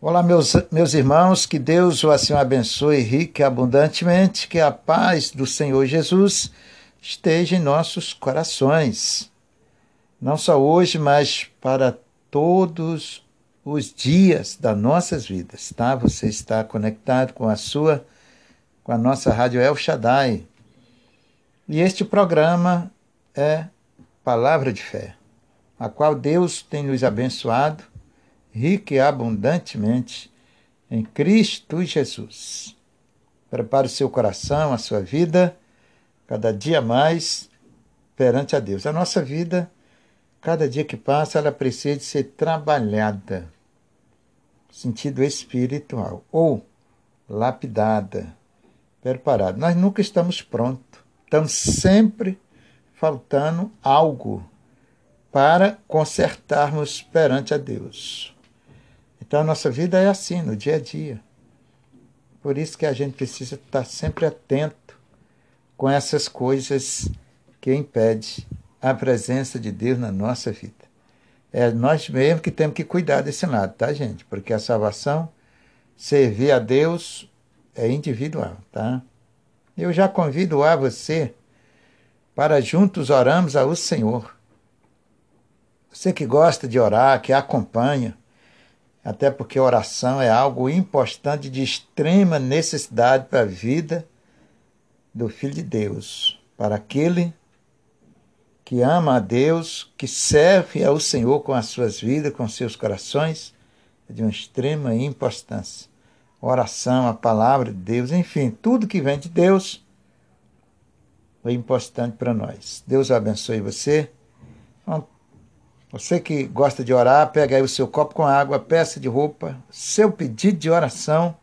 Olá, meus, meus irmãos, que Deus o assim abençoe rique e abundantemente, que a paz do Senhor Jesus esteja em nossos corações. Não só hoje, mas para todos os dias das nossas vidas, tá? Você está conectado com a sua, com a nossa rádio El Shaddai. E este programa é Palavra de Fé, a qual Deus tem nos abençoado rica e abundantemente em Cristo Jesus. Prepare o seu coração, a sua vida, cada dia mais perante a Deus. A nossa vida, cada dia que passa, ela precisa de ser trabalhada, sentido espiritual, ou lapidada, preparada. Nós nunca estamos prontos, estamos sempre faltando algo para consertarmos perante a Deus. Então a nossa vida é assim, no dia a dia. Por isso que a gente precisa estar sempre atento com essas coisas que impedem a presença de Deus na nossa vida. É nós mesmos que temos que cuidar desse lado, tá, gente? Porque a salvação, servir a Deus, é individual, tá? Eu já convido a você para juntos orarmos ao Senhor. Você que gosta de orar, que acompanha, até porque oração é algo importante de extrema necessidade para a vida do Filho de Deus, para aquele que ama a Deus, que serve ao Senhor com as suas vidas, com seus corações, é de uma extrema importância. Oração, a palavra de Deus, enfim, tudo que vem de Deus é importante para nós. Deus abençoe você. Você que gosta de orar, pega aí o seu copo com água, peça de roupa, seu pedido de oração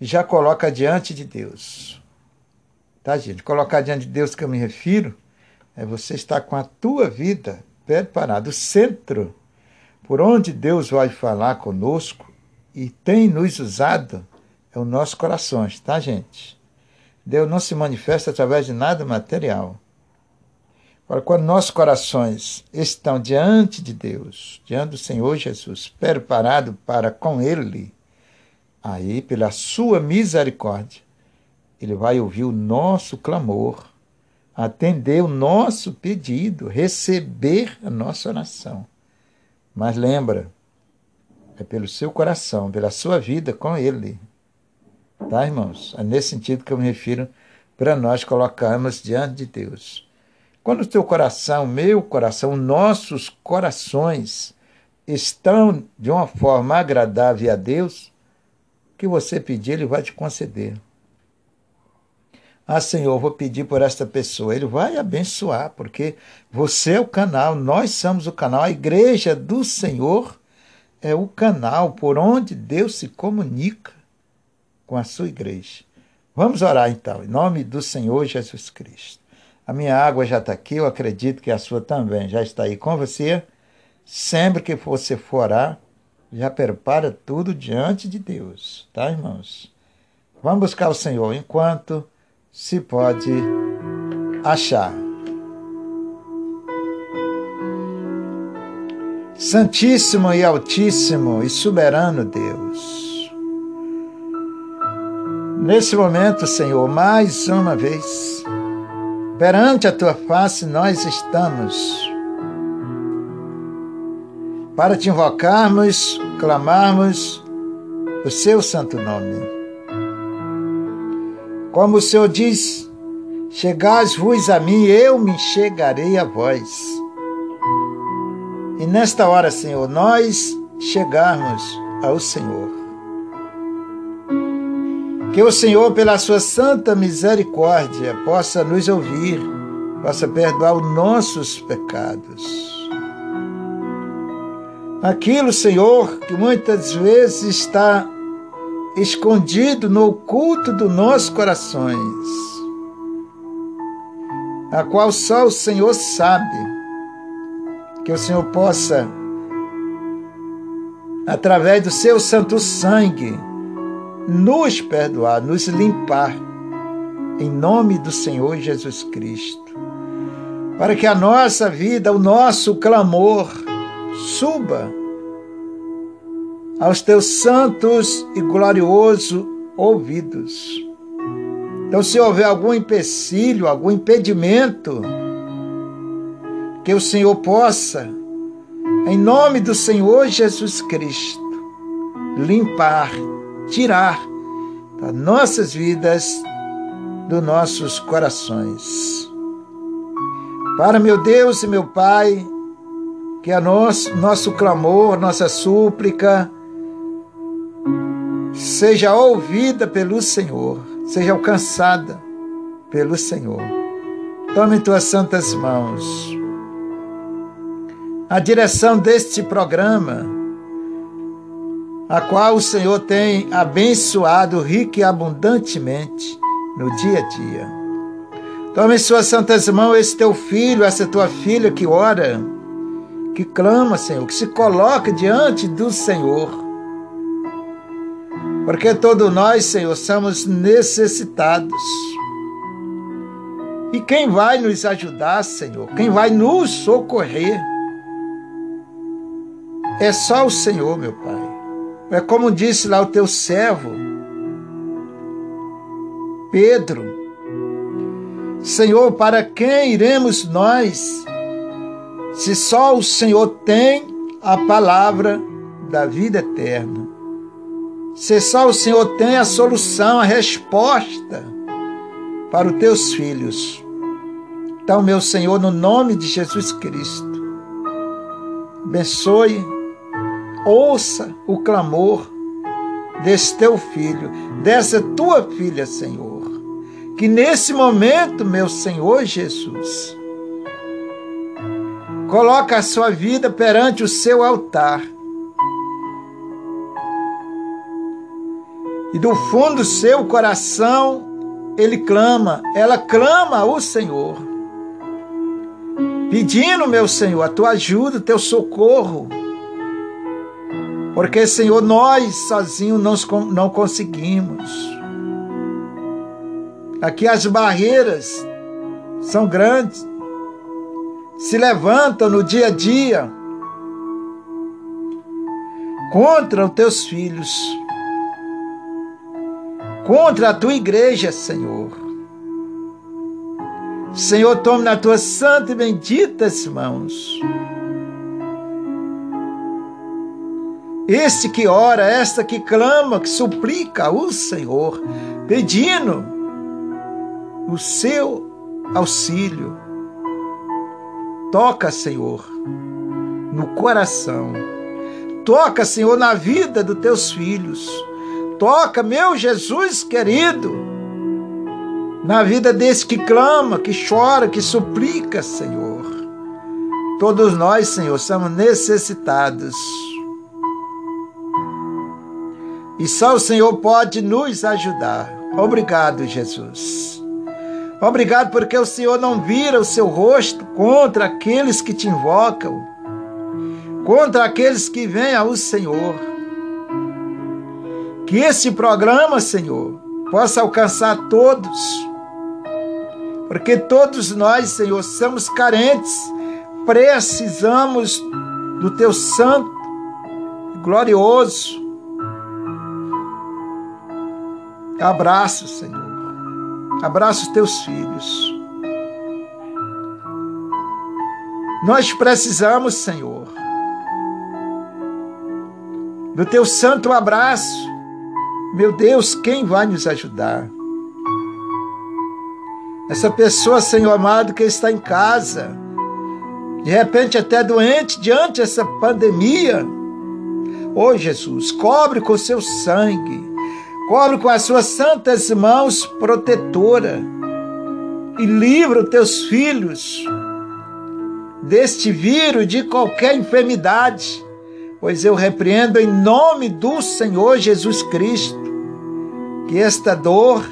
já coloca diante de Deus. Tá, gente? Colocar diante de Deus que eu me refiro é você estar com a tua vida preparada. O centro por onde Deus vai falar conosco e tem nos usado é o nosso coração, tá, gente? Deus não se manifesta através de nada material. Agora, quando nossos corações estão diante de Deus, diante do Senhor Jesus, preparado para com Ele, aí, pela sua misericórdia, Ele vai ouvir o nosso clamor, atender o nosso pedido, receber a nossa oração. Mas lembra, é pelo seu coração, pela sua vida com Ele. Tá, irmãos? É nesse sentido que eu me refiro para nós colocarmos diante de Deus. Quando o teu coração, meu coração, nossos corações estão de uma forma agradável a Deus, o que você pedir, Ele vai te conceder. Ah, Senhor, vou pedir por esta pessoa. Ele vai abençoar, porque você é o canal, nós somos o canal, a igreja do Senhor é o canal por onde Deus se comunica com a sua igreja. Vamos orar então, em nome do Senhor Jesus Cristo. A minha água já está aqui, eu acredito que a sua também já está aí com você. Sempre que você for orar, já prepara tudo diante de Deus, tá, irmãos? Vamos buscar o Senhor enquanto se pode achar. Santíssimo e Altíssimo e Soberano Deus. Nesse momento, Senhor, mais uma vez, Perante a tua face nós estamos. Para te invocarmos, clamarmos o seu santo nome. Como o Senhor diz, chegais-vos a mim, eu me chegarei a vós. E nesta hora, Senhor, nós chegarmos ao Senhor. Que o Senhor, pela sua santa misericórdia, possa nos ouvir, possa perdoar os nossos pecados. Aquilo, Senhor, que muitas vezes está escondido no oculto dos nossos corações, a qual só o Senhor sabe, que o Senhor possa, através do seu santo sangue, nos perdoar, nos limpar, em nome do Senhor Jesus Cristo, para que a nossa vida, o nosso clamor suba aos teus santos e gloriosos ouvidos. Então, se houver algum empecilho, algum impedimento, que o Senhor possa, em nome do Senhor Jesus Cristo, limpar, tirar das nossas vidas, dos nossos corações. Para meu Deus e meu Pai, que a nosso, nosso clamor, nossa súplica, seja ouvida pelo Senhor, seja alcançada pelo Senhor. Tome em tuas santas mãos a direção deste programa, a qual o Senhor tem abençoado rica e abundantemente no dia a dia. Tome em suas santas mãos esse teu filho, essa tua filha que ora, que clama, Senhor, que se coloca diante do Senhor. Porque todos nós, Senhor, somos necessitados. E quem vai nos ajudar, Senhor? Quem vai nos socorrer? É só o Senhor, meu Pai. É como disse lá o teu servo, Pedro. Senhor, para quem iremos nós, se só o Senhor tem a palavra da vida eterna? Se só o Senhor tem a solução, a resposta para os teus filhos. Então, meu Senhor, no nome de Jesus Cristo, abençoe ouça o clamor desse teu filho, dessa tua filha, Senhor. Que nesse momento, meu Senhor Jesus, coloca a sua vida perante o seu altar. E do fundo do seu coração, ele clama, ela clama ao Senhor, pedindo, meu Senhor, a tua ajuda, o teu socorro porque, Senhor, nós sozinhos não, não conseguimos. Aqui as barreiras são grandes, se levantam no dia a dia contra os teus filhos, contra a tua igreja, Senhor. Senhor, tome nas tuas santas e benditas mãos Este que ora, esta que clama, que suplica o Senhor, pedindo o seu auxílio. Toca, Senhor, no coração. Toca, Senhor, na vida dos teus filhos. Toca, meu Jesus querido, na vida desse que clama, que chora, que suplica, Senhor. Todos nós, Senhor, somos necessitados e só o Senhor pode nos ajudar. Obrigado, Jesus. Obrigado porque o Senhor não vira o seu rosto contra aqueles que te invocam, contra aqueles que vêm ao Senhor. Que esse programa, Senhor, possa alcançar todos, porque todos nós, Senhor, somos carentes, precisamos do Teu santo, glorioso Abraça, Senhor. Abraça os teus filhos. Nós precisamos, Senhor, do teu santo abraço. Meu Deus, quem vai nos ajudar? Essa pessoa, Senhor amado, que está em casa, de repente até doente diante dessa pandemia. Ô oh, Jesus, cobre com seu sangue Cobre com as suas santas mãos protetora e livra os teus filhos deste vírus, de qualquer enfermidade, pois eu repreendo em nome do Senhor Jesus Cristo que esta dor,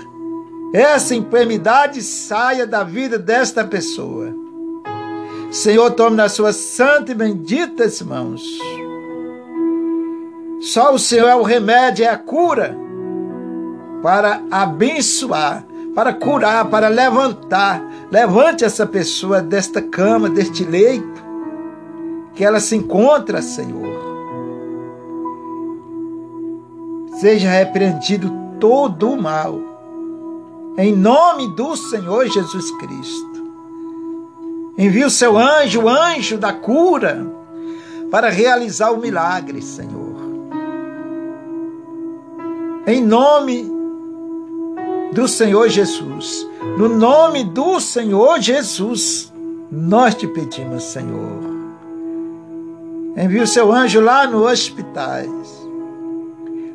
essa enfermidade saia da vida desta pessoa. Senhor, tome nas suas santas e benditas mãos. Só o Senhor é o remédio, é a cura para abençoar, para curar, para levantar. Levante essa pessoa desta cama, deste leito, que ela se encontra, Senhor. seja repreendido todo o mal. Em nome do Senhor Jesus Cristo. Envie o seu anjo, o anjo da cura, para realizar o milagre, Senhor. Em nome do Senhor Jesus, no nome do Senhor Jesus, nós te pedimos, Senhor. Envie o seu anjo lá nos hospitais.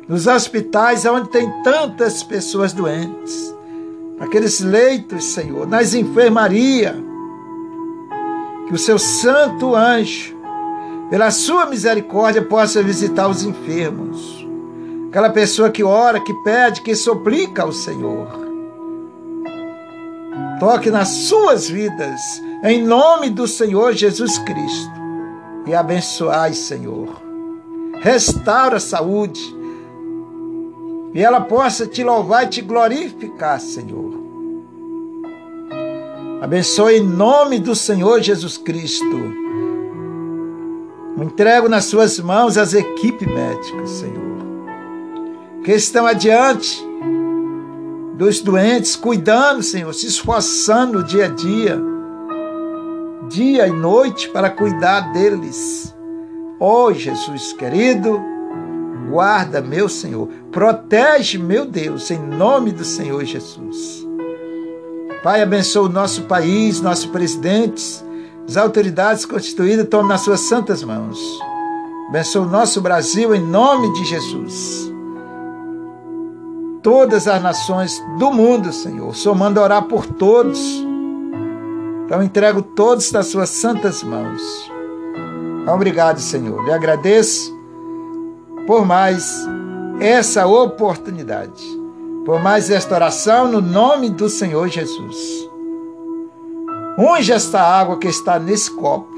Nos hospitais onde tem tantas pessoas doentes. Aqueles leitos, Senhor, nas enfermarias que o seu santo anjo, pela sua misericórdia, possa visitar os enfermos. Aquela pessoa que ora, que pede, que suplica ao Senhor. Toque nas suas vidas, em nome do Senhor Jesus Cristo. E abençoai, Senhor. Restaura a saúde. E ela possa te louvar e te glorificar, Senhor. Abençoe em nome do Senhor Jesus Cristo. Entrego nas suas mãos as equipes médicas, Senhor, que estão adiante dos doentes, cuidando, Senhor, se esforçando dia a dia, dia e noite para cuidar deles. Ó oh, Jesus querido, guarda, meu Senhor, protege, meu Deus, em nome do Senhor Jesus. Pai, abençoa o nosso país, nossos presidentes, as autoridades constituídas, tome nas suas santas mãos. Abençoa o nosso Brasil em nome de Jesus. Todas as nações do mundo, Senhor. O Senhor manda orar por todos. Então entrego todos nas suas santas mãos. Obrigado, Senhor. Lhe agradeço por mais essa oportunidade por mais esta oração no nome do Senhor Jesus. Unge esta água que está nesse copo,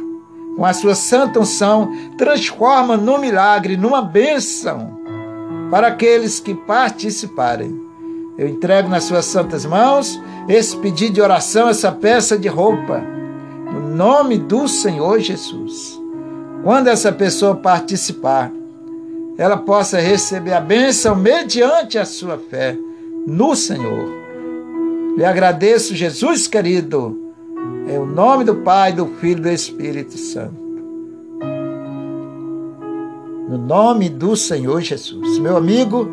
com a sua santa unção, transforma no milagre, numa bênção para aqueles que participarem. Eu entrego nas suas santas mãos esse pedido de oração, essa peça de roupa, no nome do Senhor Jesus. Quando essa pessoa participar, ela possa receber a bênção mediante a sua fé no Senhor. Lhe agradeço, Jesus querido, em o nome do Pai, do Filho e do Espírito Santo. No nome do Senhor Jesus. Meu amigo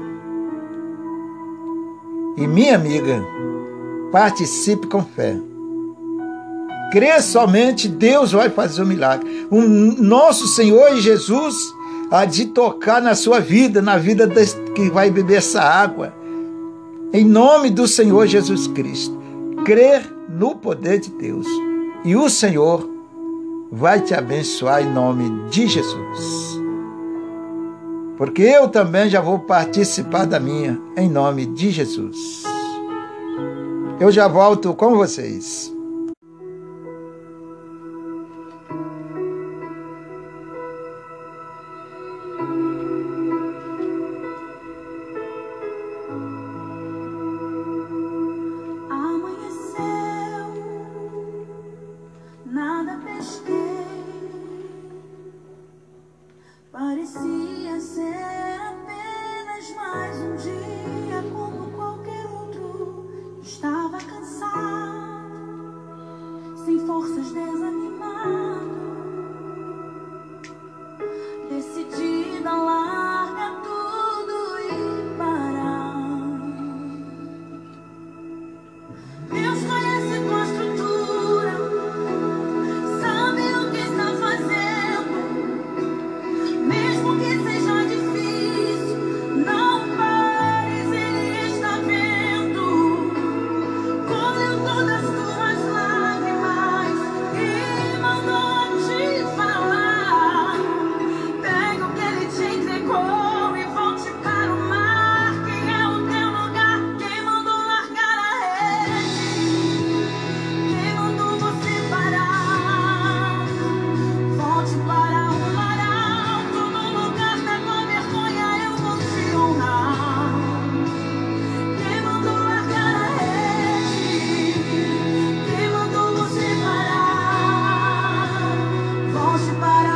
e minha amiga, participe com fé. Crê somente, Deus vai fazer um milagre. O nosso Senhor Jesus há de tocar na sua vida, na vida que vai beber essa água em nome do Senhor Jesus Cristo. Crer no poder de Deus. E o Senhor vai te abençoar em nome de Jesus. Porque eu também já vou participar da minha, em nome de Jesus. Eu já volto com vocês. longe para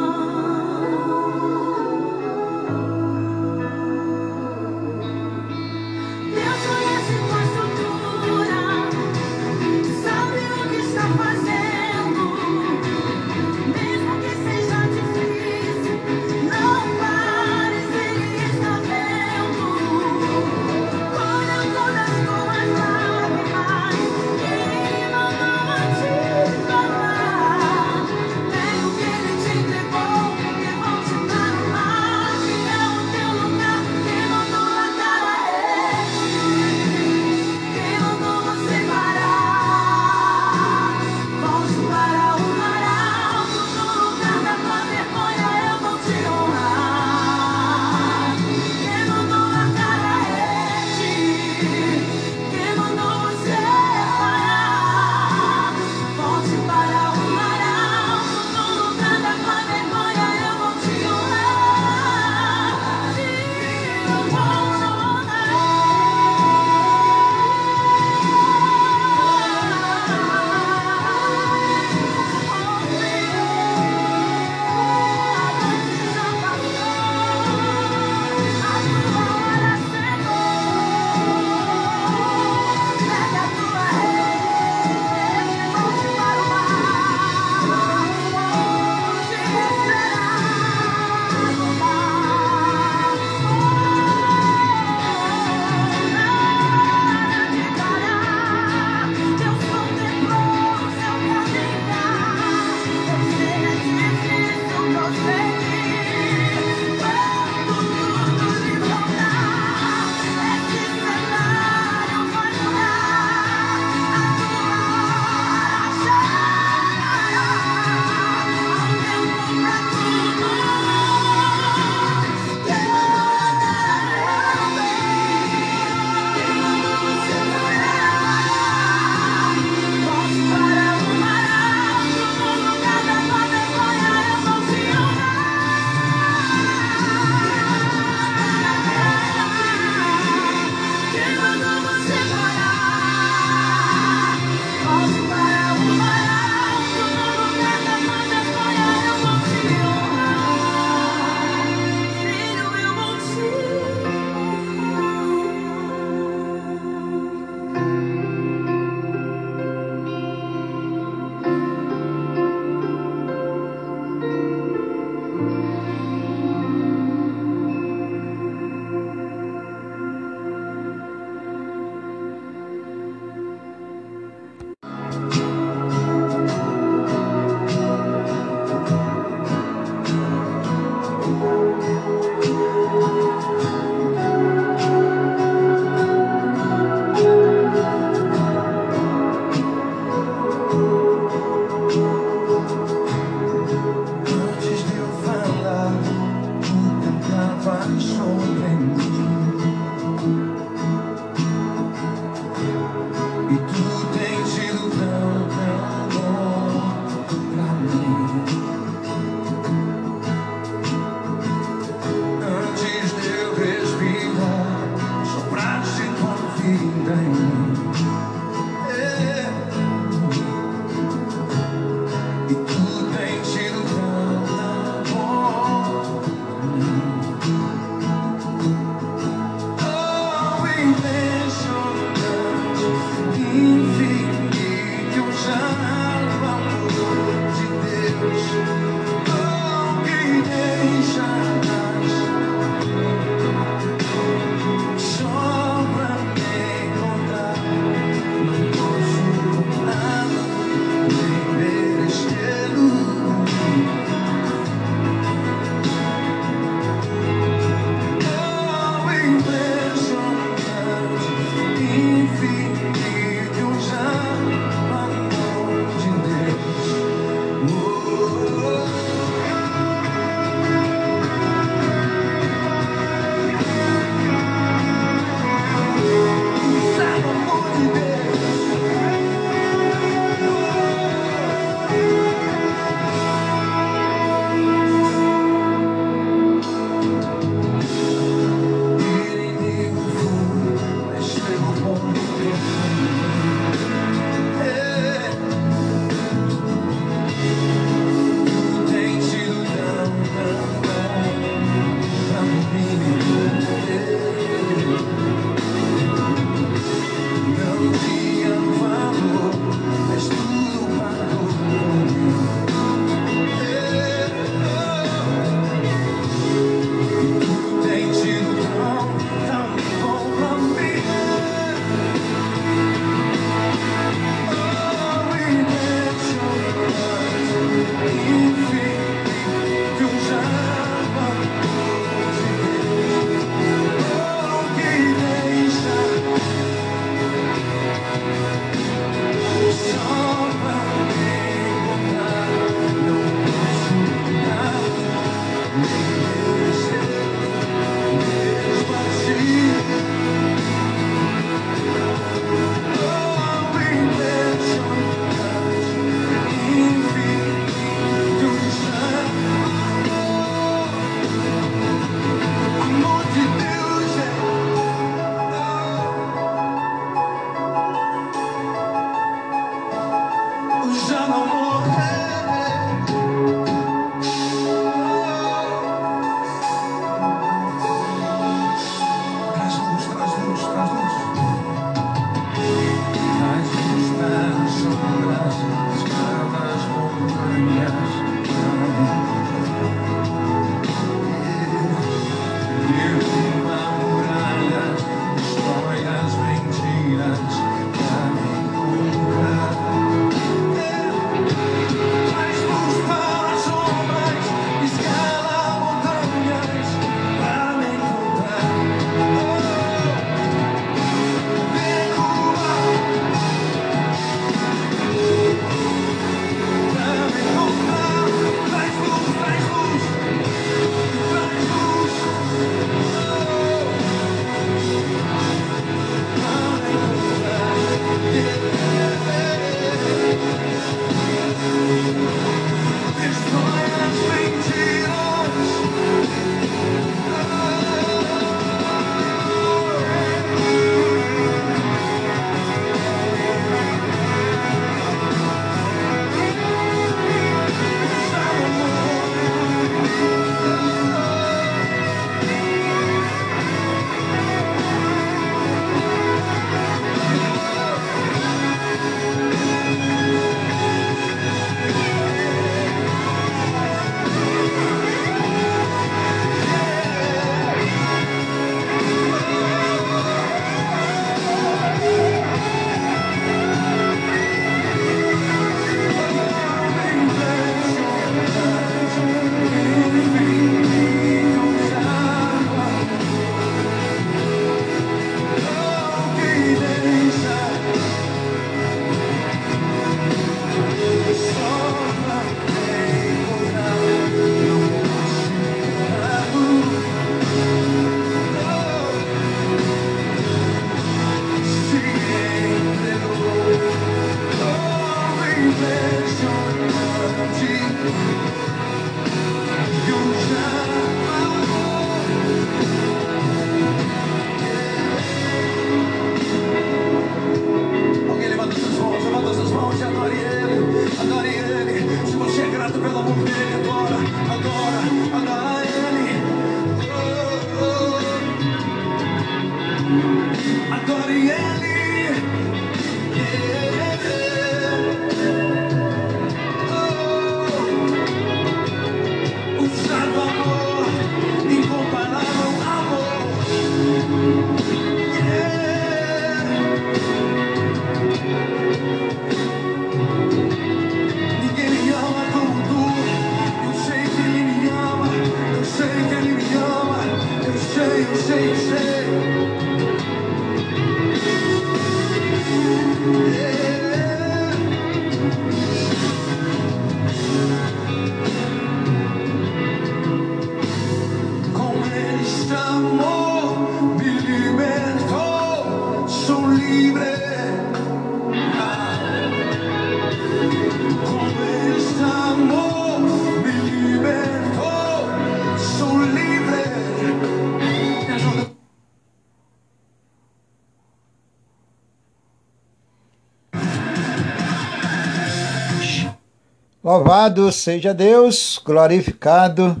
Louvado seja Deus, glorificado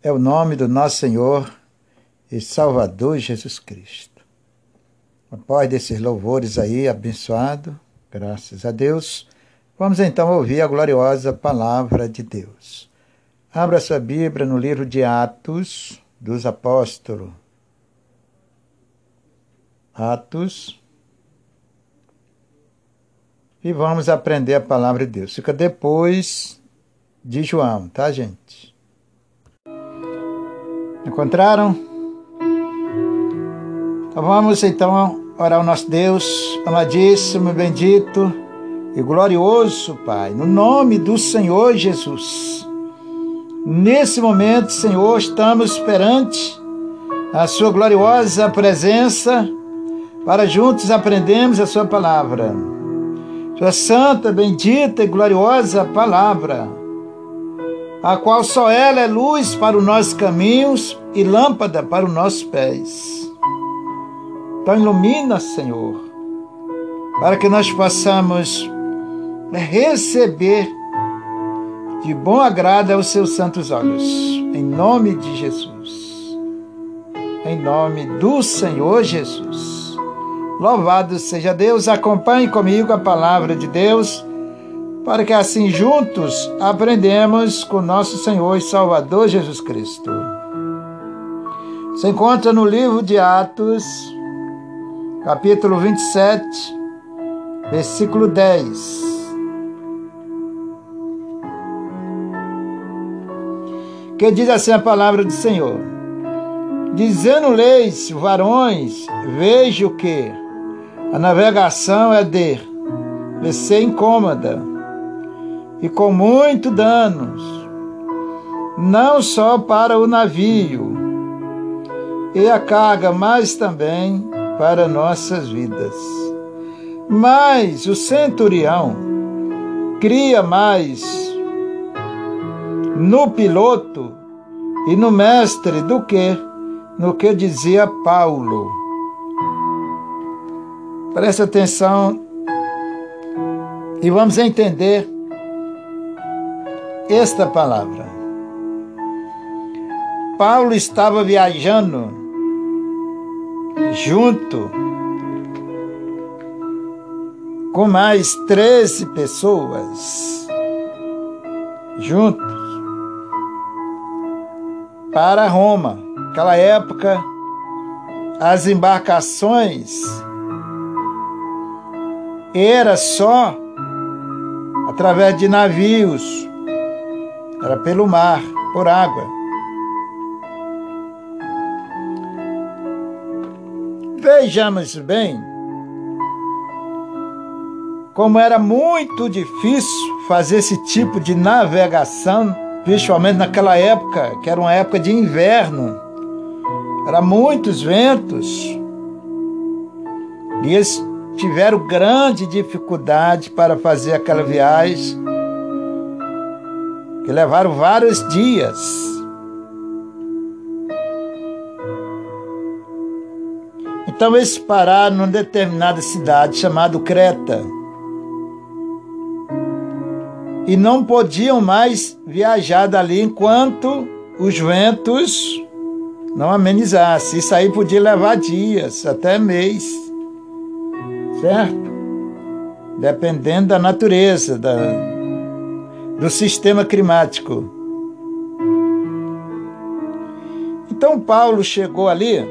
é o nome do nosso Senhor e Salvador Jesus Cristo. Após desses louvores aí, abençoado, graças a Deus, vamos então ouvir a gloriosa palavra de Deus. Abra sua Bíblia no livro de Atos dos Apóstolos. Atos e vamos aprender a palavra de Deus. Fica depois de João, tá, gente? Encontraram? Então vamos então orar ao nosso Deus, amadíssimo, bendito e glorioso Pai, no nome do Senhor Jesus. Nesse momento, Senhor, estamos perante a Sua gloriosa presença para juntos aprendermos a Sua palavra. Sua santa, bendita e gloriosa palavra, a qual só ela é luz para os nossos caminhos e lâmpada para os nossos pés. Então ilumina, Senhor, para que nós possamos receber de bom agrado aos seus santos olhos. Em nome de Jesus. Em nome do Senhor Jesus. Louvado seja Deus, acompanhe comigo a palavra de Deus, para que assim juntos aprendemos com nosso Senhor e Salvador Jesus Cristo. Se encontra no livro de Atos, capítulo 27, versículo 10. Que diz assim a palavra do Senhor: Dizendo-lhes, varões, vejo que a navegação é de ser incômoda e com muito danos, não só para o navio e a carga, mas também para nossas vidas. Mas o centurião cria mais no piloto e no mestre do que no que dizia Paulo. Preste atenção e vamos entender esta palavra. Paulo estava viajando junto com mais 13 pessoas juntos para Roma. Naquela época, as embarcações era só através de navios, era pelo mar, por água. Vejamos bem como era muito difícil fazer esse tipo de navegação, principalmente naquela época, que era uma época de inverno. Era muitos ventos. E eles tiveram grande dificuldade para fazer aquela viagem, que levaram vários dias. Então eles pararam numa determinada cidade chamada Creta. E não podiam mais viajar dali enquanto os ventos não amenizassem. Isso aí podia levar dias, até mês certo? Dependendo da natureza, da, do sistema climático. Então Paulo chegou ali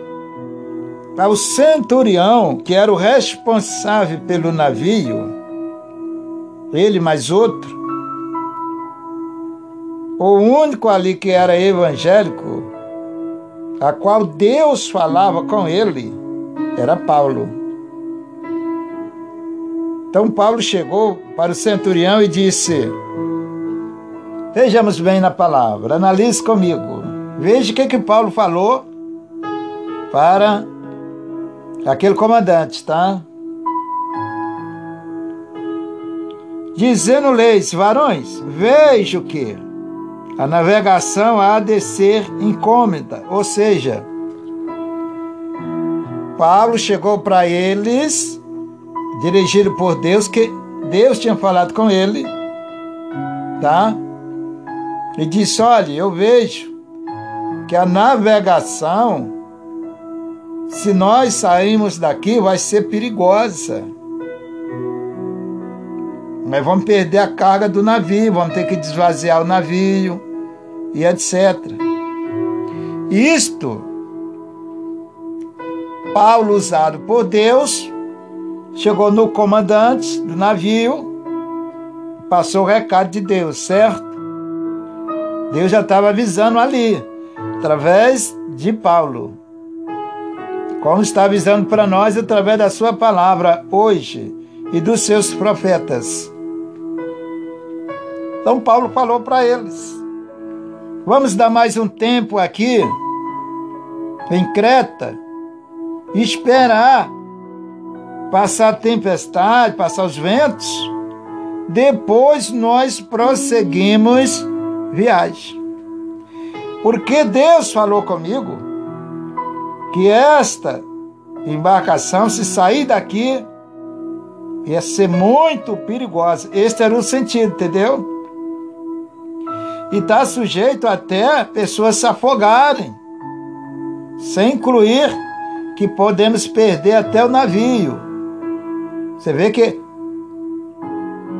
ao centurião, que era o responsável pelo navio, ele mais outro, o único ali que era evangélico, a qual Deus falava com ele, era Paulo. Então Paulo chegou para o centurião e disse: Vejamos bem na palavra, analise comigo. Veja o que, que Paulo falou para aquele comandante, tá? Dizendo-lhes, varões, vejo que a navegação há de ser incômoda, ou seja, Paulo chegou para eles, dirigido por Deus, que Deus tinha falado com ele, tá? E disse: Olha, eu vejo que a navegação, se nós sairmos daqui, vai ser perigosa. Nós vamos perder a carga do navio, vamos ter que desvaziar o navio e etc. Isto, Paulo, usado por Deus, chegou no comandante do navio, passou o recado de Deus, certo? Deus já estava avisando ali, através de Paulo. Como está avisando para nós através da sua palavra hoje e dos seus profetas. Então Paulo falou para eles: Vamos dar mais um tempo aqui em Creta, esperar passar a tempestade, passar os ventos. Depois nós prosseguimos viagem. Porque Deus falou comigo que esta embarcação, se sair daqui, ia ser muito perigosa. Este era o sentido, entendeu? E está sujeito até pessoas se afogarem, sem incluir que podemos perder até o navio. Você vê que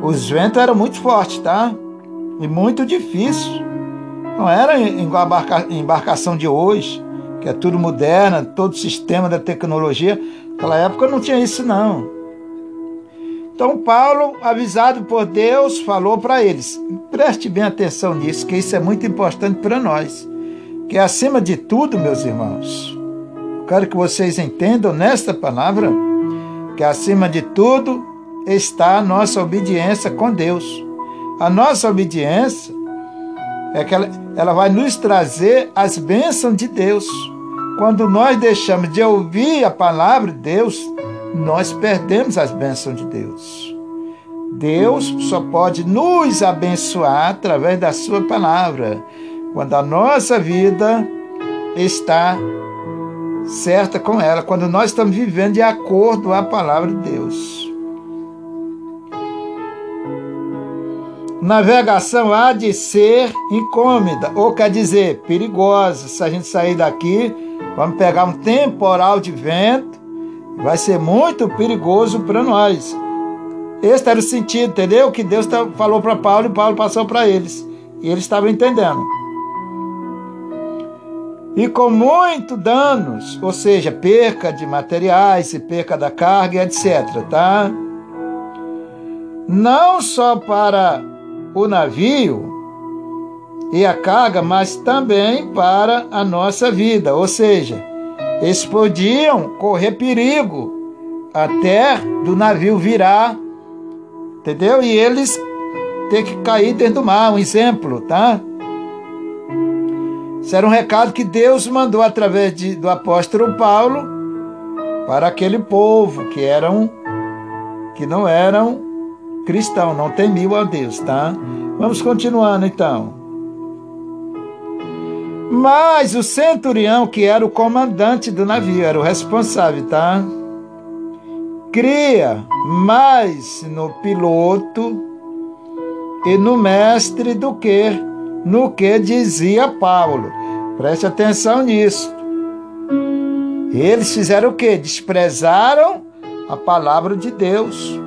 os ventos eram muito fortes, tá? e muito difícil. Não era embarcação de hoje, que é tudo moderna, todo o sistema da tecnologia. Naquela época não tinha isso não. Então Paulo, avisado por Deus, falou para eles: preste bem atenção nisso, que isso é muito importante para nós. Que acima de tudo, meus irmãos, quero que vocês entendam nesta palavra que acima de tudo está a nossa obediência com Deus. A nossa obediência é que ela, ela vai nos trazer as bênçãos de Deus. Quando nós deixamos de ouvir a palavra de Deus, nós perdemos as bênçãos de Deus. Deus só pode nos abençoar através da Sua palavra, quando a nossa vida está certa com ela, quando nós estamos vivendo de acordo com a palavra de Deus. navegação há de ser incômoda, ou quer dizer, perigosa. Se a gente sair daqui, vamos pegar um temporal de vento, vai ser muito perigoso para nós. Esse era o sentido, entendeu? Que Deus tá, falou para Paulo e Paulo passou para eles. E eles estavam entendendo. E com muito danos, ou seja, perca de materiais e perca da carga, etc. Tá? Não só para o navio e a carga, mas também para a nossa vida. Ou seja, eles podiam correr perigo até do navio virar, entendeu? E eles ter que cair dentro do mar, um exemplo, tá? Isso era um recado que Deus mandou através de, do apóstolo Paulo para aquele povo que eram que não eram cristão, não temiam a Deus, tá? Vamos continuando então. Mas o centurião, que era o comandante do navio, era o responsável, tá? Cria mais no piloto e no mestre do que no que dizia Paulo. Preste atenção nisso. Eles fizeram o que? Desprezaram a palavra de Deus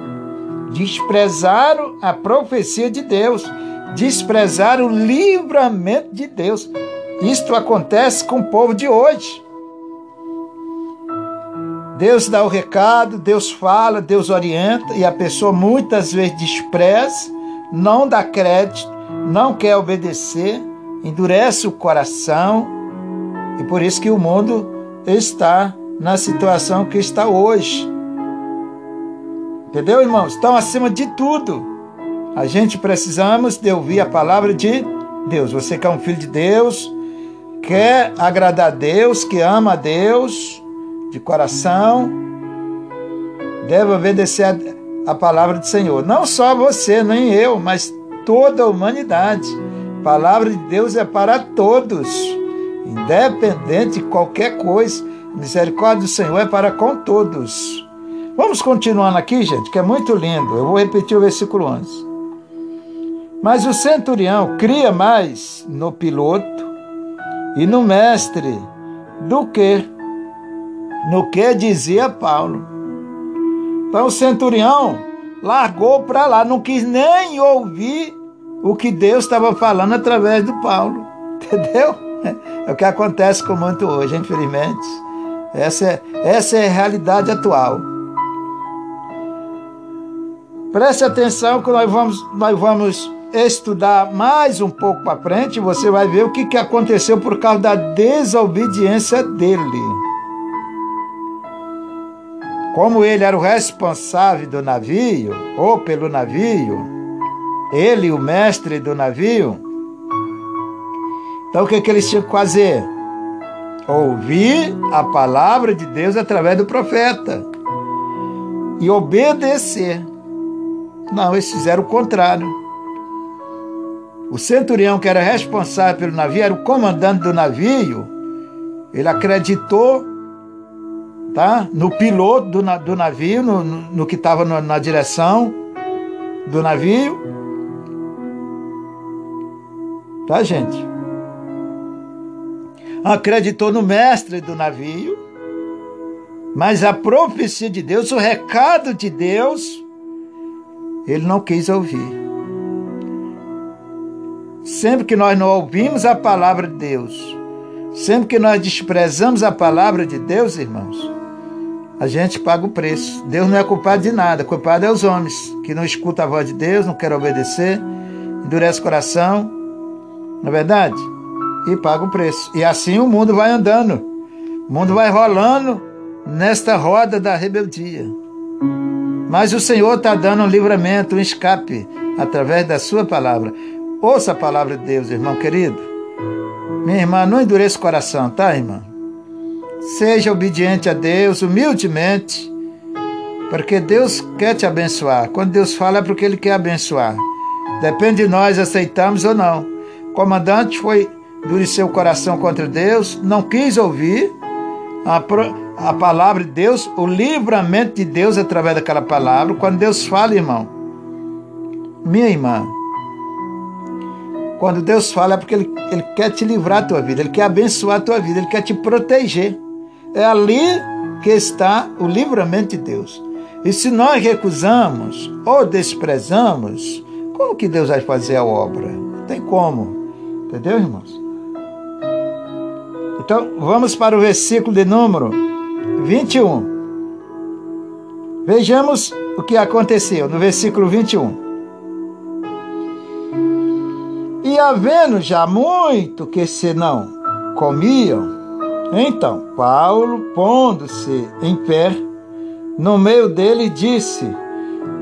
desprezaram a profecia de Deus, desprezaram o livramento de Deus. Isto acontece com o povo de hoje. Deus dá o recado, Deus fala, Deus orienta e a pessoa muitas vezes despreza, não dá crédito, não quer obedecer, endurece o coração E por isso que o mundo está na situação que está hoje. Entendeu, irmãos? Estão acima de tudo. A gente precisamos de ouvir a palavra de Deus. Você que é um filho de Deus, quer agradar a Deus, que ama a Deus de coração, deve obedecer a, a palavra do Senhor. Não só você, nem eu, mas toda a humanidade. Palavra de Deus é para todos, independente de qualquer coisa. Misericórdia do Senhor é para com todos. Vamos continuando aqui, gente, que é muito lindo. Eu vou repetir o versículo 11. Mas o centurião cria mais no piloto e no mestre do que no que dizia Paulo. Então o centurião largou para lá, não quis nem ouvir o que Deus estava falando através do Paulo. Entendeu? É o que acontece com muito hoje, infelizmente. Essa é, essa é a realidade atual. Preste atenção que nós vamos, nós vamos estudar mais um pouco para frente, você vai ver o que, que aconteceu por causa da desobediência dele. Como ele era o responsável do navio, ou pelo navio, ele, o mestre do navio, então o que, que eles tinham que fazer? Ouvir a palavra de Deus através do profeta e obedecer. Não, eles fizeram o contrário. O centurião que era responsável pelo navio, era o comandante do navio, ele acreditou tá, no piloto do, do navio, no, no, no que estava na direção do navio. Tá, gente? Acreditou no mestre do navio, mas a profecia de Deus, o recado de Deus, ele não quis ouvir. Sempre que nós não ouvimos a palavra de Deus, sempre que nós desprezamos a palavra de Deus, irmãos, a gente paga o preço. Deus não é culpado de nada, culpado é os homens que não escutam a voz de Deus, não querem obedecer, endurece o coração, não é verdade? E paga o preço. E assim o mundo vai andando, o mundo vai rolando nesta roda da rebeldia. Mas o Senhor está dando um livramento, um escape, através da Sua palavra. Ouça a palavra de Deus, irmão querido. Minha irmã, não endureça o coração, tá, irmã? Seja obediente a Deus, humildemente, porque Deus quer te abençoar. Quando Deus fala é porque Ele quer abençoar. Depende de nós aceitamos ou não. O comandante foi endurecer o coração contra Deus, não quis ouvir a, a palavra de Deus, o livramento de Deus através daquela palavra. Quando Deus fala, irmão, minha irmã, quando Deus fala é porque Ele, Ele quer te livrar da tua vida, Ele quer abençoar a tua vida, Ele quer te proteger. É ali que está o livramento de Deus. E se nós recusamos ou desprezamos, como que Deus vai fazer a obra? Não tem como. Entendeu, irmãos? Então, vamos para o versículo de número 21. Vejamos o que aconteceu no versículo 21. E havendo já muito que se não comiam, então Paulo, pondo-se em pé, no meio dele disse: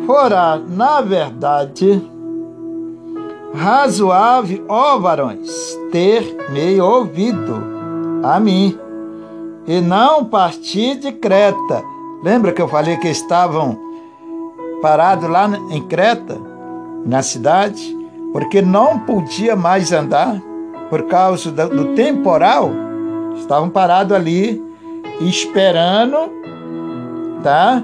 Fora, na verdade, razoável, ó varões, ter me ouvido a mim, e não partir de Creta. Lembra que eu falei que estavam parados lá em Creta, na cidade? porque não podia mais andar por causa do temporal. Estavam parados ali esperando, tá?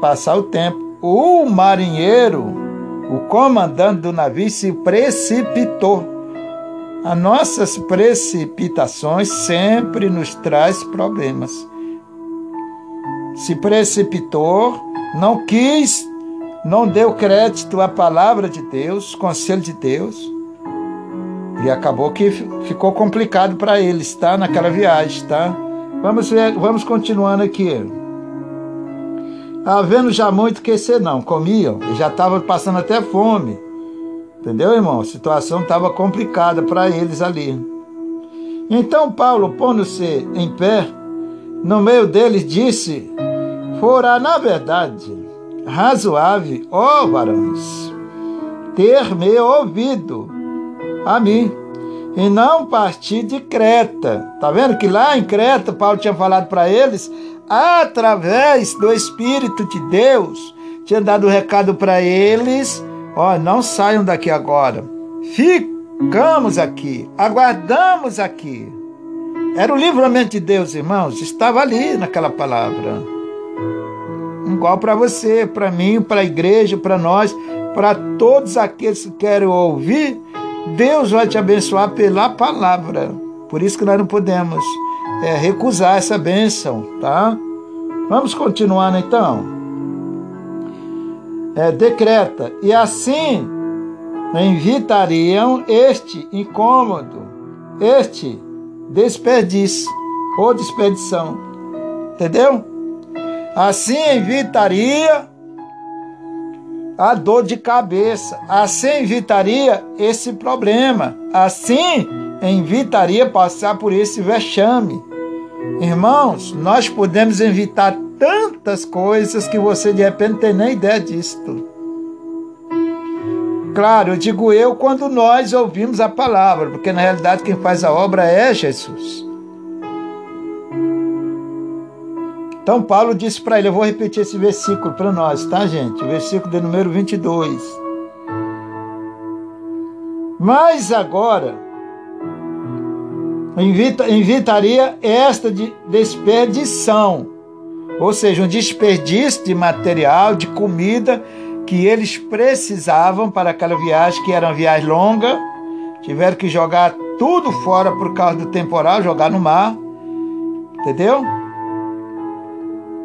Passar o tempo. O marinheiro, o comandante do navio se precipitou. As nossas precipitações sempre nos traz problemas. Se precipitou, não quis não deu crédito à palavra de Deus, conselho de Deus. E acabou que ficou complicado para eles, tá? Naquela viagem, tá? Vamos ver, vamos continuando aqui. Havendo já muito que ser não, comiam, e já estava passando até fome. Entendeu, irmão? A situação estava complicada para eles ali. Então Paulo, pondo-se em pé, no meio deles, disse: Fora, na verdade, razoável, ó varões, ter me ouvido a mim e não partir de Creta. Tá vendo que lá em Creta Paulo tinha falado para eles através do Espírito de Deus, tinha dado o um recado para eles, ó, não saiam daqui agora. Ficamos aqui, aguardamos aqui. Era o livramento de Deus, irmãos, estava ali naquela palavra. Igual para você, para mim, para a igreja, para nós, para todos aqueles que querem ouvir, Deus vai te abençoar pela palavra. Por isso que nós não podemos é, recusar essa bênção, tá? Vamos continuando então. É, decreta, e assim evitariam este incômodo, este desperdício ou desperdição. Entendeu? Assim evitaria a dor de cabeça. Assim evitaria esse problema. Assim evitaria passar por esse vexame. Irmãos, nós podemos evitar tantas coisas que você de repente tem nem ideia disto. Claro, eu digo eu quando nós ouvimos a palavra, porque na realidade quem faz a obra é Jesus. Então Paulo disse para ele, eu vou repetir esse versículo para nós, tá gente? O versículo de número 22. Mas agora, invita, invitaria esta de desperdição, ou seja, um desperdício de material, de comida que eles precisavam para aquela viagem, que era uma viagem longa, tiveram que jogar tudo fora por causa do temporal, jogar no mar, entendeu?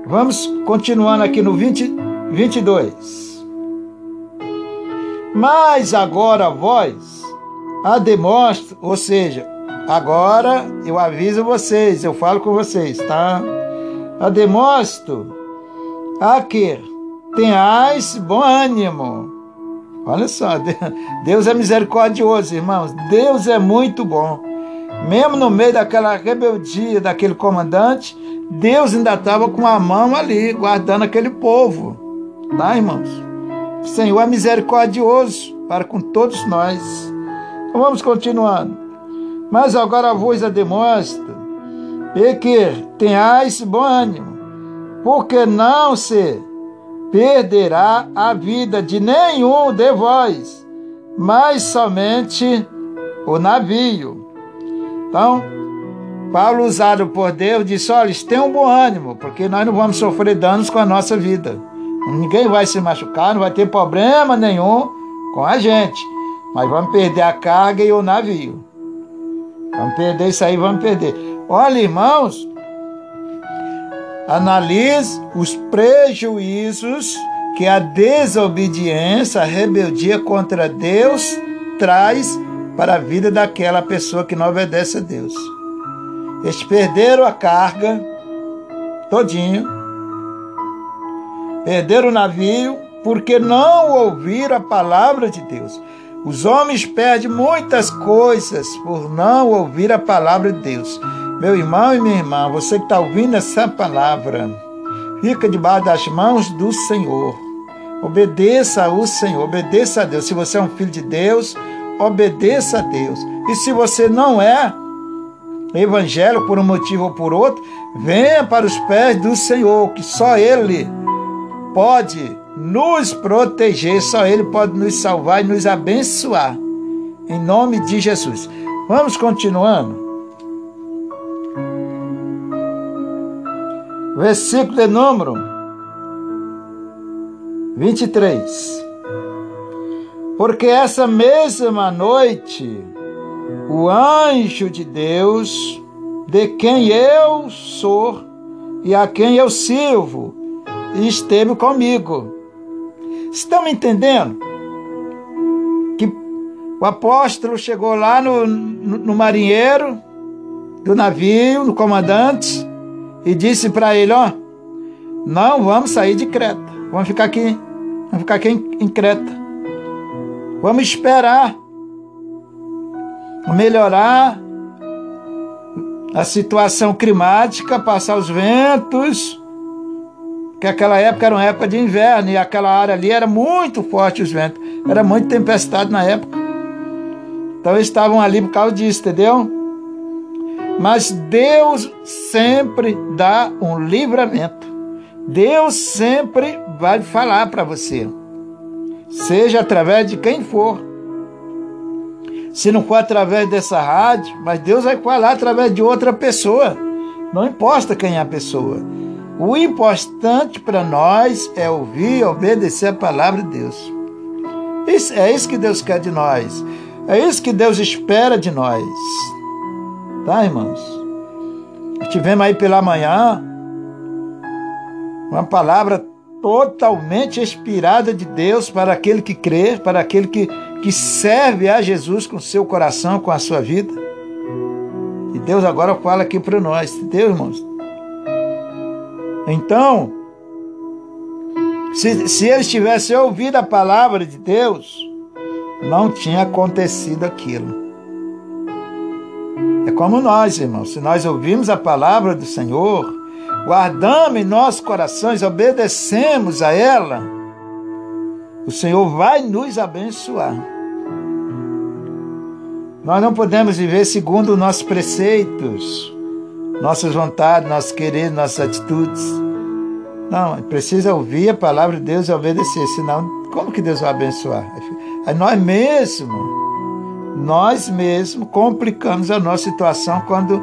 Vamos continuando aqui no 20, 22. Mas agora vós, a demonstro, ou seja, agora eu aviso vocês, eu falo com vocês, tá? A demonstro a que tenhais bom ânimo. Olha só, Deus é misericordioso, irmãos. Deus é muito bom. Mesmo no meio daquela rebeldia daquele comandante, Deus ainda estava com a mão ali, guardando aquele povo. Tá, irmãos? O Senhor é misericordioso para com todos nós. Então vamos continuando. Mas agora vos a demonstra e que tenhais bom ânimo, porque não se perderá a vida de nenhum de vós, mas somente o navio. Então, Paulo, usado por Deus, disse: olha, tenham um bom ânimo, porque nós não vamos sofrer danos com a nossa vida. Ninguém vai se machucar, não vai ter problema nenhum com a gente. Mas vamos perder a carga e o navio. Vamos perder isso aí, vamos perder. Olha, irmãos, analise os prejuízos que a desobediência, a rebeldia contra Deus traz para a vida daquela pessoa que não obedece a Deus. Eles perderam a carga todinho, perderam o navio porque não ouviram a palavra de Deus. Os homens perdem muitas coisas por não ouvir a palavra de Deus. Meu irmão e minha irmã, você que está ouvindo essa palavra, fica debaixo das mãos do Senhor. Obedeça ao Senhor, obedeça a Deus. Se você é um filho de Deus, obedeça a Deus. E se você não é, evangelho por um motivo ou por outro, venha para os pés do Senhor, que só Ele pode nos proteger, só Ele pode nos salvar e nos abençoar. Em nome de Jesus. Vamos continuando. Versículo de número 23. Porque essa mesma noite o anjo de Deus, de quem eu sou e a quem eu sirvo, esteve comigo. Estão entendendo? Que o apóstolo chegou lá no, no, no marinheiro do navio, no comandante, e disse para ele: Ó, não vamos sair de Creta, vamos ficar aqui, vamos ficar aqui em, em Creta, vamos esperar melhorar a situação climática, passar os ventos, que aquela época era uma época de inverno e aquela área ali era muito forte os ventos, era muito tempestade na época. Então eles estavam ali por causa disso, entendeu? Mas Deus sempre dá um livramento. Deus sempre vai falar para você, seja através de quem for. Se não for através dessa rádio, mas Deus vai falar através de outra pessoa. Não importa quem é a pessoa. O importante para nós é ouvir e obedecer a palavra de Deus. Isso, é isso que Deus quer de nós. É isso que Deus espera de nós. Tá, irmãos? Tivemos aí pela manhã uma palavra totalmente inspirada de Deus para aquele que crê, para aquele que, que serve a Jesus com seu coração, com a sua vida. E Deus agora fala aqui para nós, entendeu, irmãos? Então, se, se eles tivessem ouvido a palavra de Deus, não tinha acontecido aquilo. É como nós, irmãos, se nós ouvimos a palavra do Senhor, guardamos em nossos corações, obedecemos a ela, o Senhor vai nos abençoar. Nós não podemos viver segundo os nossos preceitos, nossas vontades, nossos quereres, nossas atitudes. Não, precisa ouvir a palavra de Deus e obedecer, senão como que Deus vai abençoar? É nós mesmos, nós mesmos complicamos a nossa situação quando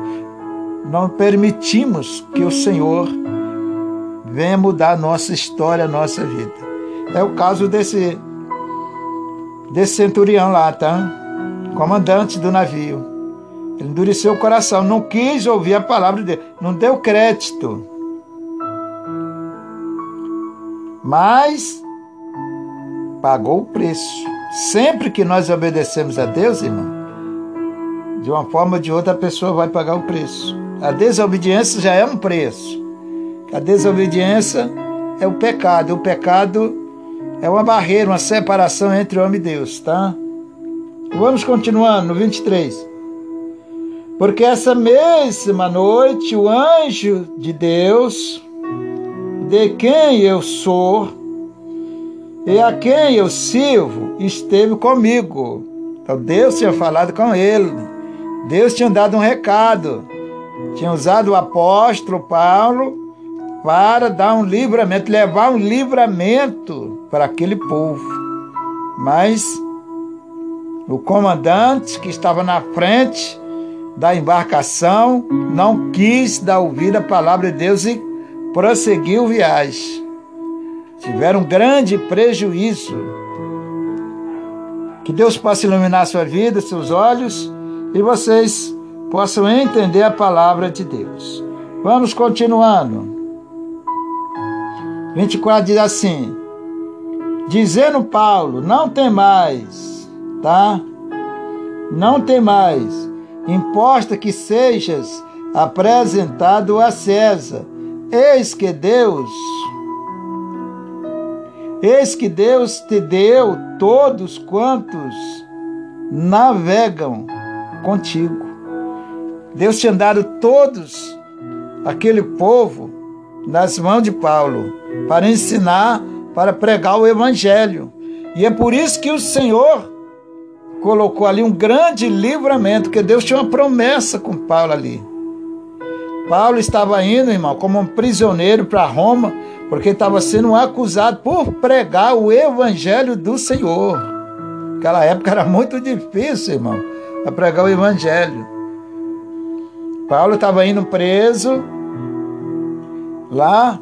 não permitimos que o Senhor venha mudar nossa história, nossa vida. É o caso desse, desse centurião lá, tá? Comandante do navio. Ele endureceu o coração, não quis ouvir a palavra dele, não deu crédito. Mas pagou o preço. Sempre que nós obedecemos a Deus, irmão, de uma forma ou de outra a pessoa vai pagar o preço. A desobediência já é um preço. A desobediência é o pecado. O pecado é uma barreira, uma separação entre o homem e Deus, tá? Vamos continuando no 23. Porque essa mesma noite o anjo de Deus, de quem eu sou e a quem eu sirvo, esteve comigo. Então Deus tinha falado com ele. Deus tinha dado um recado tinha usado o apóstolo Paulo para dar um livramento, levar um livramento para aquele povo. Mas o comandante que estava na frente da embarcação não quis dar ouvido à palavra de Deus e prosseguiu viagem. Tiveram um grande prejuízo. Que Deus possa iluminar sua vida, seus olhos e vocês possam entender a palavra de Deus. Vamos continuando. 24 diz assim: Dizendo Paulo, não tem mais, tá? Não tem mais. Importa que sejas apresentado a César. Eis que Deus, eis que Deus te deu todos quantos navegam contigo. Deus tinha dado todos aquele povo nas mãos de Paulo para ensinar, para pregar o evangelho. E é por isso que o Senhor colocou ali um grande livramento, que Deus tinha uma promessa com Paulo ali. Paulo estava indo, irmão, como um prisioneiro para Roma, porque estava sendo acusado por pregar o evangelho do Senhor. Aquela época era muito difícil, irmão, para pregar o evangelho. Paulo estava indo preso lá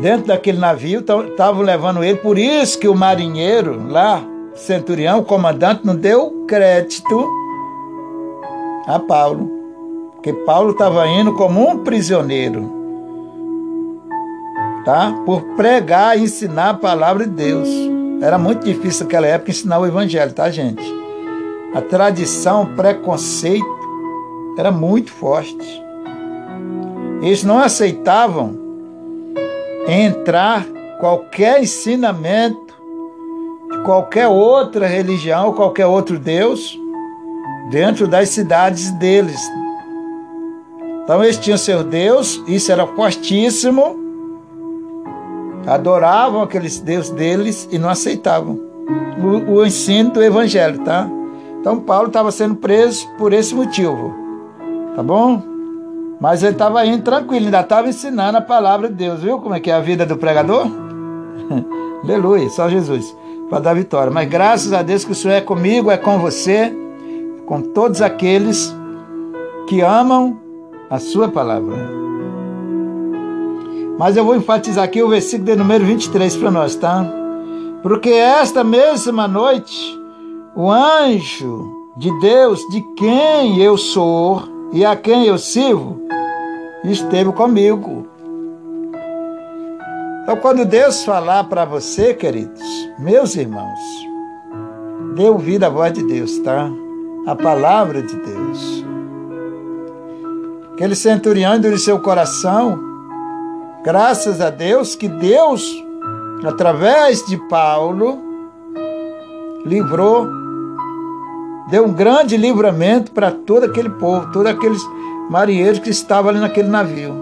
dentro daquele navio, estavam levando ele, por isso que o marinheiro lá, centurião, o comandante, não deu crédito a Paulo, porque Paulo estava indo como um prisioneiro, tá? Por pregar e ensinar a palavra de Deus. Era muito difícil naquela época ensinar o evangelho, tá, gente? A tradição, o preconceito era muito forte. Eles não aceitavam entrar qualquer ensinamento de qualquer outra religião, qualquer outro Deus, dentro das cidades deles. Então eles tinham seu Deus, isso era fortíssimo, adoravam aqueles Deus deles e não aceitavam o, o ensino do Evangelho, tá? Então Paulo estava sendo preso por esse motivo, tá bom? Mas ele estava indo tranquilo, ainda estava ensinando a palavra de Deus, viu como é que é a vida do pregador? Aleluia, só Jesus para dar vitória. Mas graças a Deus que o Senhor é comigo, é com você, com todos aqueles que amam a sua palavra. Mas eu vou enfatizar aqui o versículo de número 23 para nós, tá? Porque esta mesma noite, o anjo de Deus, de quem eu sou e a quem eu sirvo, esteve comigo. Então, quando Deus falar para você, queridos, meus irmãos, dê ouvido à voz de Deus, tá? A palavra de Deus. Aquele centurião endureceu o coração, graças a Deus que Deus, através de Paulo, livrou, deu um grande livramento para todo aquele povo, todos aqueles marinheiros que estavam ali naquele navio.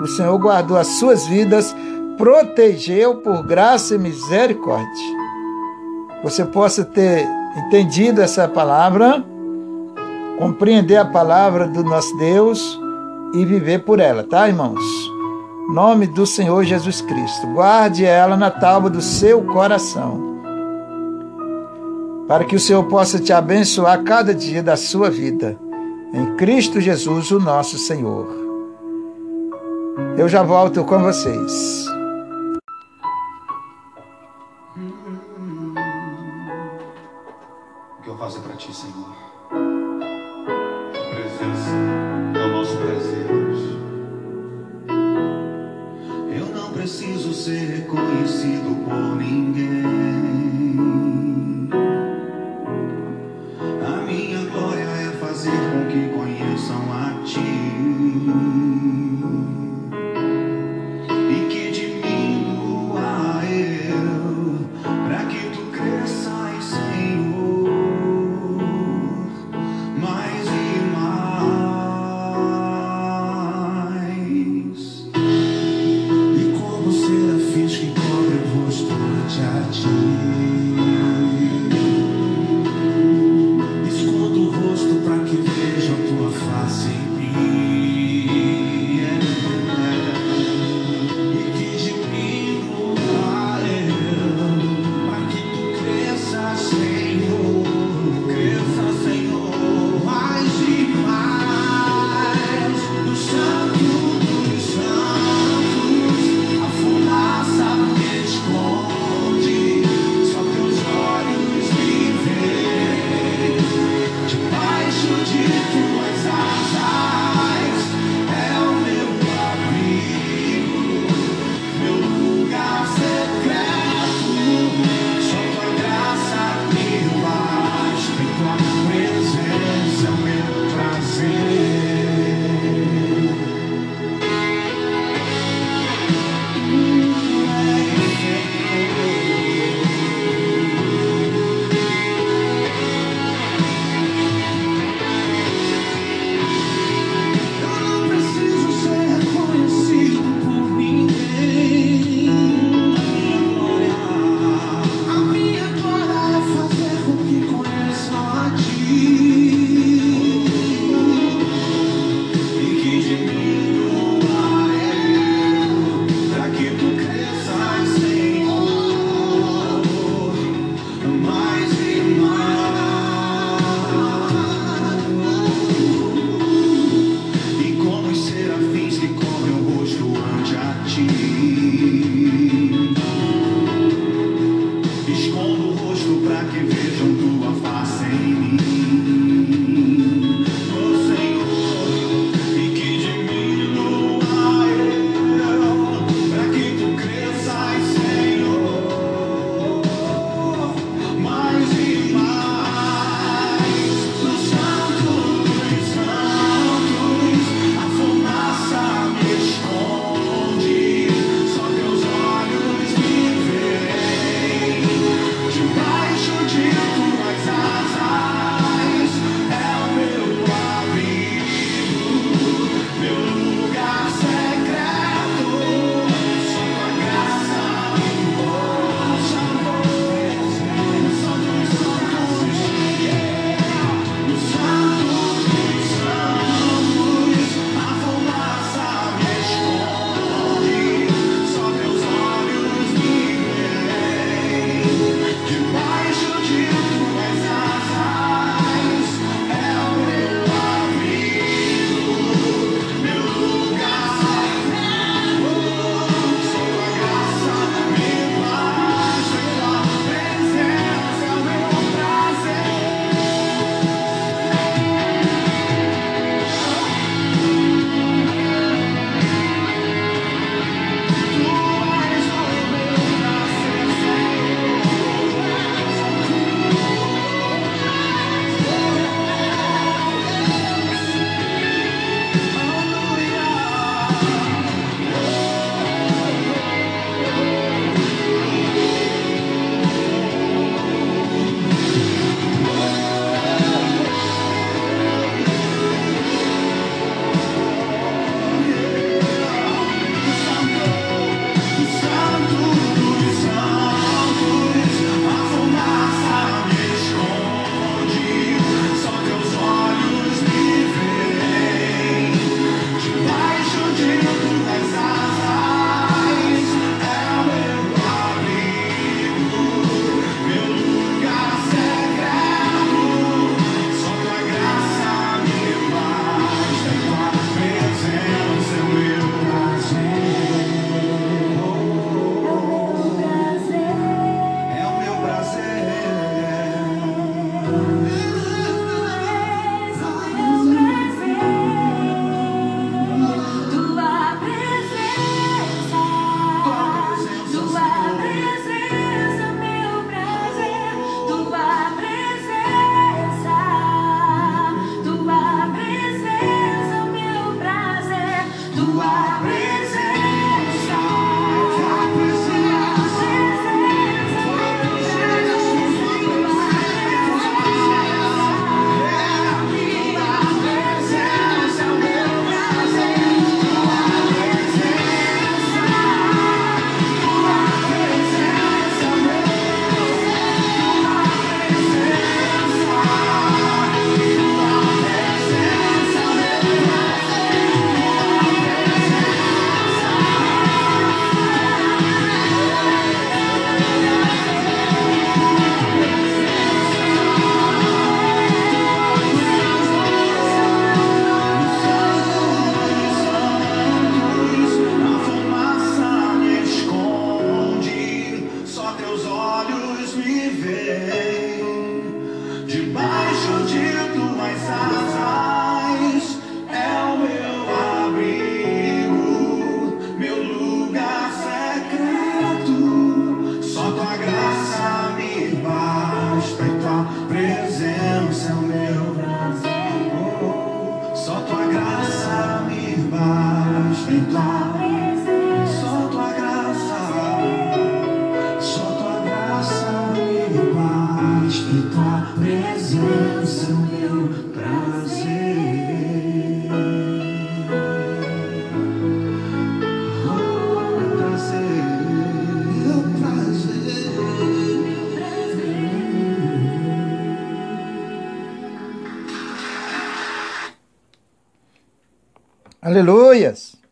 O Senhor guardou as suas vidas, protegeu por graça e misericórdia. Você possa ter entendido essa palavra, compreender a palavra do nosso Deus e viver por ela, tá, irmãos? Nome do Senhor Jesus Cristo. Guarde ela na tábua do seu coração. Para que o Senhor possa te abençoar cada dia da sua vida em Cristo Jesus, o nosso Senhor. Eu já volto com vocês. O que eu faço é para ti, Senhor? A presença é o nosso prazer. Eu não preciso ser reconhecido por ninguém.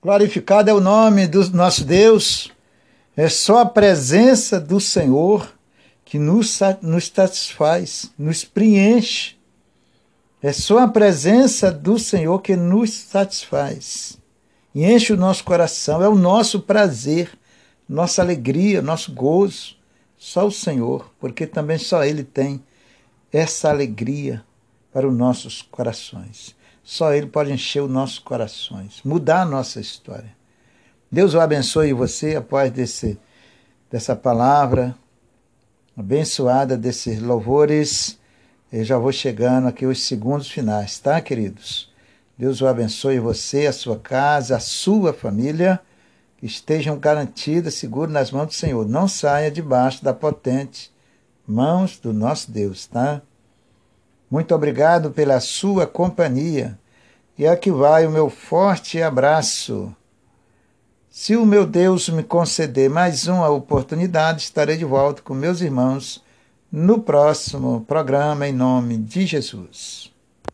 Glorificado é o nome do nosso Deus. É só a presença do Senhor que nos, nos satisfaz, nos preenche. É só a presença do Senhor que nos satisfaz e enche o nosso coração. É o nosso prazer, nossa alegria, nosso gozo. Só o Senhor, porque também só Ele tem essa alegria para os nossos corações. Só Ele pode encher os nossos corações, mudar a nossa história. Deus o abençoe você após desse, dessa palavra abençoada, desses louvores. Eu já vou chegando aqui os segundos finais, tá, queridos? Deus o abençoe você, a sua casa, a sua família, que estejam garantidas, seguros nas mãos do Senhor. Não saia debaixo da potente mãos do nosso Deus, tá? Muito obrigado pela sua companhia. E aqui vai o meu forte abraço. Se o meu Deus me conceder mais uma oportunidade, estarei de volta com meus irmãos no próximo programa, em nome de Jesus.